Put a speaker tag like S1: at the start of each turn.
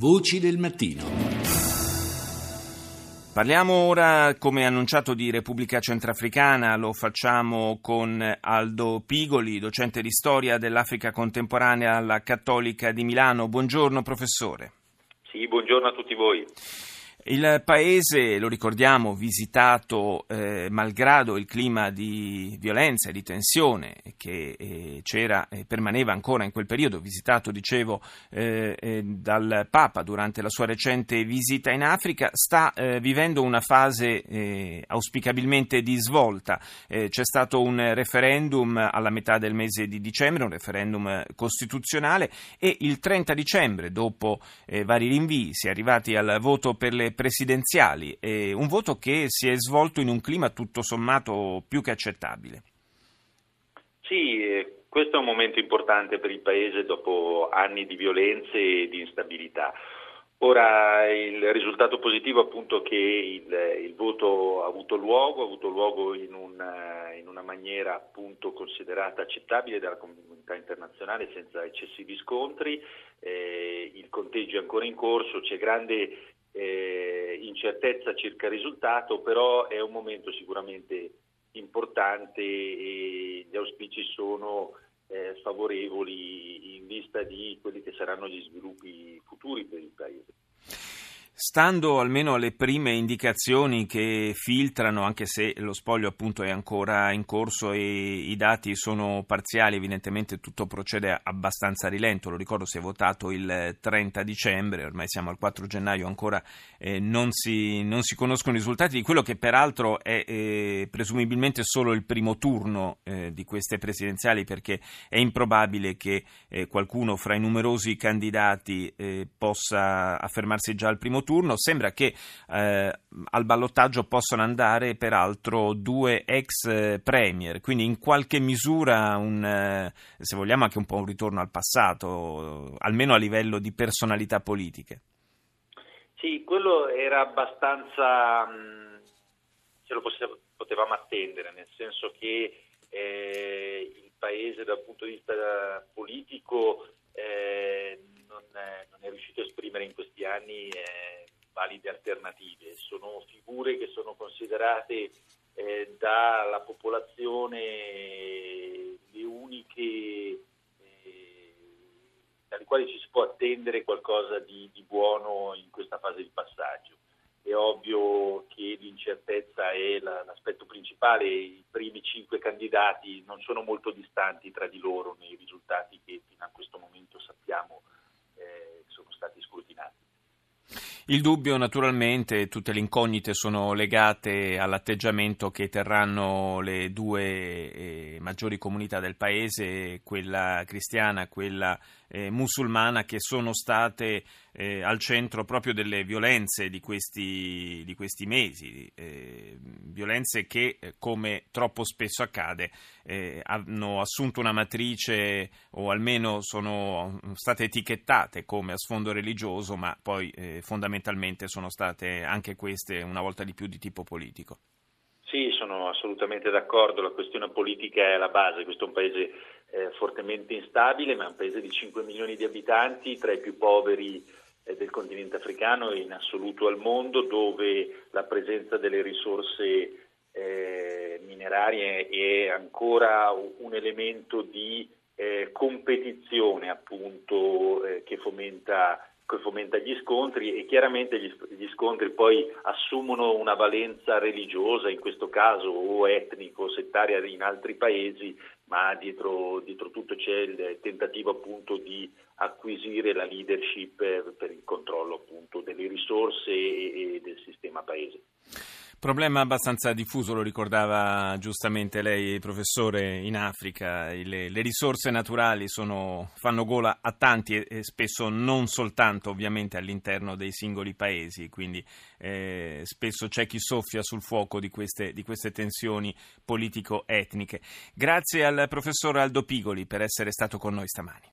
S1: Voci del mattino. Parliamo ora, come annunciato, di Repubblica Centrafricana, lo facciamo con Aldo Pigoli, docente di storia dell'Africa contemporanea alla Cattolica di Milano. Buongiorno professore.
S2: Sì, buongiorno a tutti voi.
S1: Il paese, lo ricordiamo, visitato eh, malgrado il clima di violenza e di tensione che eh, c'era e permaneva ancora in quel periodo, visitato, dicevo, eh, eh dal Papa durante la sua recente visita in Africa, sta eh, vivendo una fase eh, auspicabilmente di svolta. c'è stato un referendum alla metà del mese di dicembre, un referendum costituzionale e il 30 dicembre, dopo vari rinvii, si è arrivati al voto per le presidenziali, eh, un voto che si è svolto in un clima tutto sommato più che accettabile.
S2: Sì, eh, questo è un momento importante per il Paese dopo anni di violenze e di instabilità. Ora il risultato positivo appunto che il, il voto ha avuto luogo, ha avuto luogo in una, in una, maniera appunto considerata accettabile dalla comunità internazionale senza eccessivi scontri, eh, il conteggio è ancora in corso, c'è grande eh, incertezza circa il risultato, però è un momento sicuramente importante e gli auspici sono eh, favorevoli in vista di quelli che saranno gli sviluppi futuri per il Paese.
S1: Stando almeno alle prime indicazioni che filtrano, anche se lo spoglio appunto è ancora in corso e i dati sono parziali, evidentemente tutto procede abbastanza a rilento. Lo ricordo si è votato il 30 dicembre, ormai siamo al 4 gennaio, ancora eh, non, si, non, si, conoscono i risultati di quello che peraltro è eh, presumibilmente solo il primo turno eh, di queste presidenziali, perché è improbabile che eh, qualcuno fra i numerosi candidati eh, possa affermarsi già al primo turno turno. Sembra che eh, al ballottaggio possano andare peraltro due ex eh, premier, quindi in qualche misura un, eh, se vogliamo anche un po' un ritorno al passato, almeno a livello di personalità politiche.
S2: Sì, quello era abbastanza, ce lo potevamo attendere, nel senso che eh, il paese dal punto di vista politico eh, non, non, è riuscito a esprimere in questi anni eh, valide alternative, sono figure che sono considerate eh, dalla popolazione le uniche eh, dalle quali ci si può attendere qualcosa di, di buono in questa fase di passaggio. È ovvio che l'incertezza è l'aspetto principale, i primi cinque candidati non sono molto distanti tra di loro nei risultati che fino a questo momento sappiamo eh, sono stati scrutinati.
S1: Il dubbio naturalmente, tutte le incognite sono legate all'atteggiamento che terranno le due eh, maggiori comunità del paese, quella cristiana e quella eh, musulmana, che sono state eh, al centro proprio delle violenze di questi, di questi mesi, eh, violenze che, eh, come troppo spesso accade, eh, hanno assunto una matrice o almeno sono state etichettate come a sfondo religioso, ma poi fondamentalmente fondamentalmente sono state anche queste una volta di più di tipo politico.
S2: Sì, sono assolutamente d'accordo, la questione politica è la base, questo è un paese eh, fortemente instabile, ma è un paese di 5 milioni di abitanti, tra i più poveri eh, del continente africano e in assoluto al mondo, dove la presenza delle risorse eh, minerarie è ancora un elemento di eh, competizione appunto eh, che fomenta che fomenta gli scontri e chiaramente gli, gli, scontri poi assumono una valenza religiosa in questo caso o etnico, settaria in altri paesi, ma dietro, dietro tutto c'è il tentativo appunto di acquisire la leadership per il controllo appunto delle risorse e, e del sistema paese.
S1: Problema abbastanza diffuso, lo ricordava giustamente lei, professore, in Africa. Le, le risorse naturali sono, fanno gola a tanti e, e, spesso non soltanto ovviamente all'interno dei singoli paesi, quindi eh, spesso c'è chi soffia sul fuoco di queste, di queste tensioni politico-etniche. Grazie al professor Aldo Pigoli per essere stato con noi stamani.